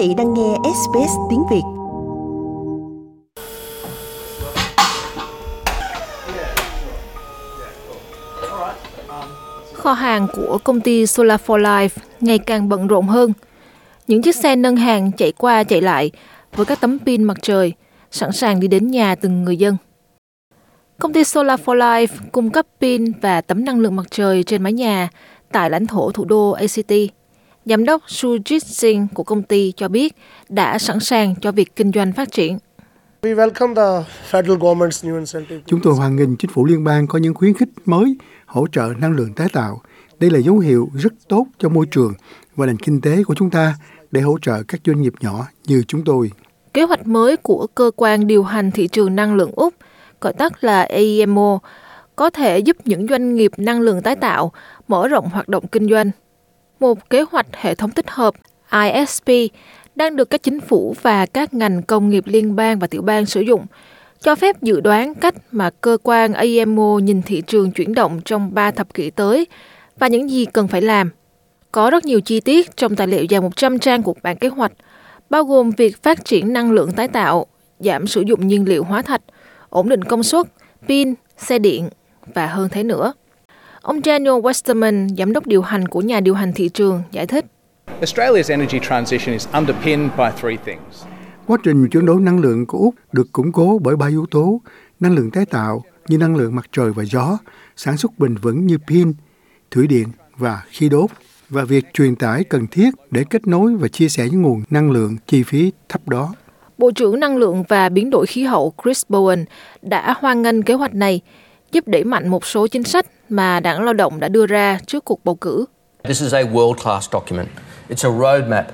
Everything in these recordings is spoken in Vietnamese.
vị đang nghe SBS tiếng Việt. Kho hàng của công ty Solar for Life ngày càng bận rộn hơn. Những chiếc xe nâng hàng chạy qua chạy lại với các tấm pin mặt trời, sẵn sàng đi đến nhà từng người dân. Công ty Solar for Life cung cấp pin và tấm năng lượng mặt trời trên mái nhà tại lãnh thổ thủ đô ACT. Giám đốc Sujit Singh của công ty cho biết đã sẵn sàng cho việc kinh doanh phát triển. Chúng tôi hoan nghênh chính phủ liên bang có những khuyến khích mới hỗ trợ năng lượng tái tạo. Đây là dấu hiệu rất tốt cho môi trường và nền kinh tế của chúng ta để hỗ trợ các doanh nghiệp nhỏ như chúng tôi. Kế hoạch mới của cơ quan điều hành thị trường năng lượng Úc, gọi tắt là AEMO, có thể giúp những doanh nghiệp năng lượng tái tạo mở rộng hoạt động kinh doanh. Một kế hoạch hệ thống tích hợp ISP đang được các chính phủ và các ngành công nghiệp liên bang và tiểu bang sử dụng, cho phép dự đoán cách mà cơ quan AEMO nhìn thị trường chuyển động trong 3 thập kỷ tới và những gì cần phải làm. Có rất nhiều chi tiết trong tài liệu dài 100 trang của bản kế hoạch, bao gồm việc phát triển năng lượng tái tạo, giảm sử dụng nhiên liệu hóa thạch, ổn định công suất, pin, xe điện và hơn thế nữa. Ông Daniel Westerman, giám đốc điều hành của nhà điều hành thị trường, giải thích. Australia's energy transition is underpinned by three things. Quá trình chuyển đổi năng lượng của Úc được củng cố bởi ba yếu tố, năng lượng tái tạo như năng lượng mặt trời và gió, sản xuất bền vững như pin, thủy điện và khí đốt và việc truyền tải cần thiết để kết nối và chia sẻ những nguồn năng lượng chi phí thấp đó. Bộ trưởng Năng lượng và Biến đổi khí hậu Chris Bowen đã hoan nghênh kế hoạch này, giúp đẩy mạnh một số chính sách mà đảng lao động đã đưa ra trước cuộc bầu cử. This is a world-class document. It's a roadmap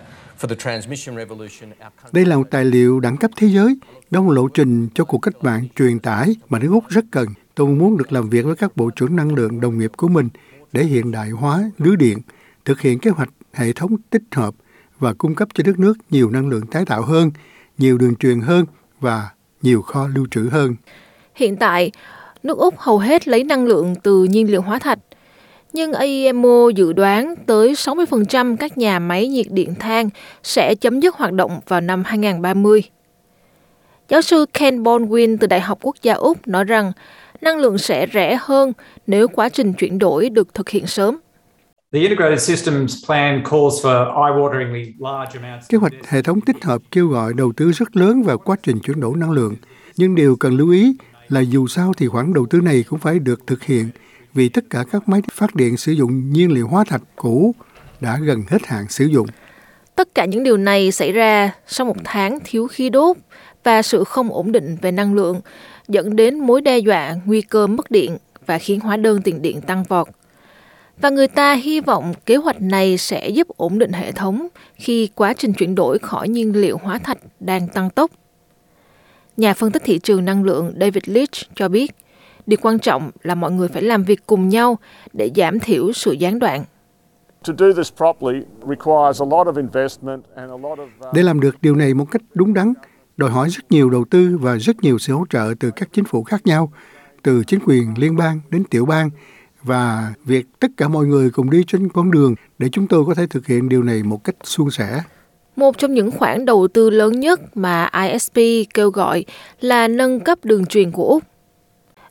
đây là một tài liệu đẳng cấp thế giới, đó là một lộ trình cho cuộc cách mạng truyền tải mà nước Úc rất cần. Tôi muốn được làm việc với các bộ trưởng năng lượng đồng nghiệp của mình để hiện đại hóa lưới điện, thực hiện kế hoạch hệ thống tích hợp và cung cấp cho đất nước nhiều năng lượng tái tạo hơn, nhiều đường truyền hơn và nhiều kho lưu trữ hơn. Hiện tại, nước Úc hầu hết lấy năng lượng từ nhiên liệu hóa thạch, nhưng AEMO dự đoán tới 60% các nhà máy nhiệt điện than sẽ chấm dứt hoạt động vào năm 2030. Giáo sư Ken Baldwin từ Đại học Quốc gia Úc nói rằng năng lượng sẽ rẻ hơn nếu quá trình chuyển đổi được thực hiện sớm. Kế hoạch hệ thống tích hợp kêu gọi đầu tư rất lớn vào quá trình chuyển đổi năng lượng, nhưng điều cần lưu ý là dù sao thì khoản đầu tư này cũng phải được thực hiện vì tất cả các máy phát điện sử dụng nhiên liệu hóa thạch cũ đã gần hết hạn sử dụng. Tất cả những điều này xảy ra sau một tháng thiếu khí đốt và sự không ổn định về năng lượng, dẫn đến mối đe dọa nguy cơ mất điện và khiến hóa đơn tiền điện tăng vọt. Và người ta hy vọng kế hoạch này sẽ giúp ổn định hệ thống khi quá trình chuyển đổi khỏi nhiên liệu hóa thạch đang tăng tốc. Nhà phân tích thị trường năng lượng David Leach cho biết, Điều quan trọng là mọi người phải làm việc cùng nhau để giảm thiểu sự gián đoạn. Uh, để làm được điều này một cách đúng đắn, đòi hỏi rất nhiều đầu tư và rất nhiều sự hỗ trợ từ các chính phủ khác nhau, từ chính quyền liên bang đến tiểu bang và việc tất cả mọi người cùng đi trên con đường để chúng tôi có thể thực hiện điều này một cách suôn sẻ. Một trong những khoản đầu tư lớn nhất mà ISP kêu gọi là nâng cấp đường truyền của Úc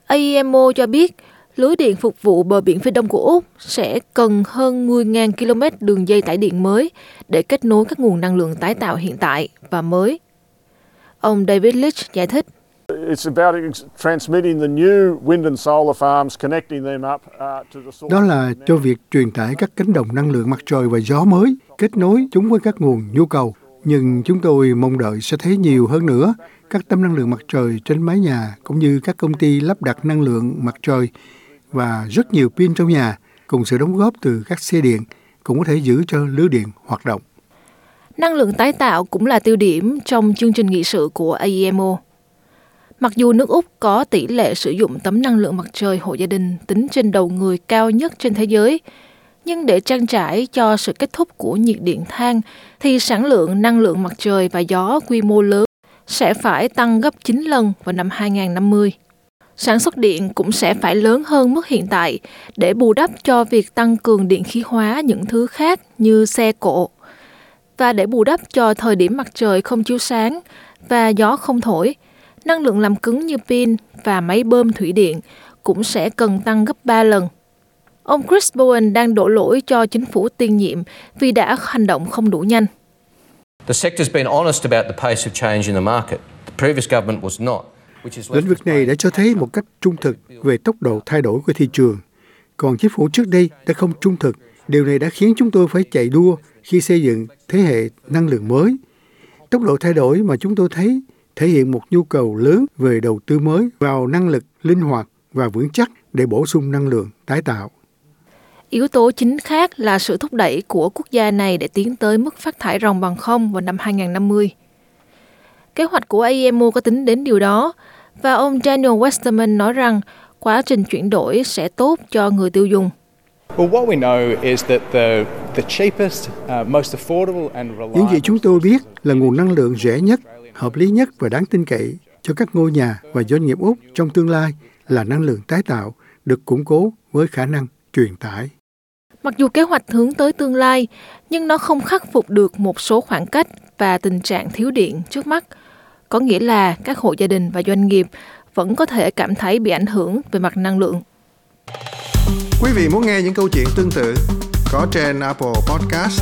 AEMO cho biết, lưới điện phục vụ bờ biển phía đông của Úc sẽ cần hơn 10.000 km đường dây tải điện mới để kết nối các nguồn năng lượng tái tạo hiện tại và mới. Ông David Leach giải thích. Đó là cho việc truyền tải các cánh đồng năng lượng mặt trời và gió mới, kết nối chúng với các nguồn nhu cầu. Nhưng chúng tôi mong đợi sẽ thấy nhiều hơn nữa các tấm năng lượng mặt trời trên mái nhà cũng như các công ty lắp đặt năng lượng mặt trời và rất nhiều pin trong nhà cùng sự đóng góp từ các xe điện cũng có thể giữ cho lưới điện hoạt động. Năng lượng tái tạo cũng là tiêu điểm trong chương trình nghị sự của AEMO. Mặc dù nước Úc có tỷ lệ sử dụng tấm năng lượng mặt trời hộ gia đình tính trên đầu người cao nhất trên thế giới, nhưng để trang trải cho sự kết thúc của nhiệt điện than thì sản lượng năng lượng mặt trời và gió quy mô lớn sẽ phải tăng gấp 9 lần vào năm 2050. Sản xuất điện cũng sẽ phải lớn hơn mức hiện tại để bù đắp cho việc tăng cường điện khí hóa những thứ khác như xe cộ. Và để bù đắp cho thời điểm mặt trời không chiếu sáng và gió không thổi, năng lượng làm cứng như pin và máy bơm thủy điện cũng sẽ cần tăng gấp 3 lần. Ông Chris Bowen đang đổ lỗi cho chính phủ tiên nhiệm vì đã hành động không đủ nhanh. The sector's been honest about the pace of change in the market. The previous government was not. Lĩnh vực này đã cho thấy một cách trung thực về tốc độ thay đổi của thị trường. Còn chính phủ trước đây đã không trung thực. Điều này đã khiến chúng tôi phải chạy đua khi xây dựng thế hệ năng lượng mới. Tốc độ thay đổi mà chúng tôi thấy thể hiện một nhu cầu lớn về đầu tư mới vào năng lực linh hoạt và vững chắc để bổ sung năng lượng tái tạo. Yếu tố chính khác là sự thúc đẩy của quốc gia này để tiến tới mức phát thải ròng bằng không vào năm 2050. Kế hoạch của IMO có tính đến điều đó, và ông Daniel Westerman nói rằng quá trình chuyển đổi sẽ tốt cho người tiêu dùng. Những gì chúng tôi biết là nguồn năng lượng rẻ nhất, hợp lý nhất và đáng tin cậy cho các ngôi nhà và doanh nghiệp Úc trong tương lai là năng lượng tái tạo được củng cố với khả năng truyền tải. Mặc dù kế hoạch hướng tới tương lai, nhưng nó không khắc phục được một số khoảng cách và tình trạng thiếu điện trước mắt. Có nghĩa là các hộ gia đình và doanh nghiệp vẫn có thể cảm thấy bị ảnh hưởng về mặt năng lượng. Quý vị muốn nghe những câu chuyện tương tự có trên Apple Podcast,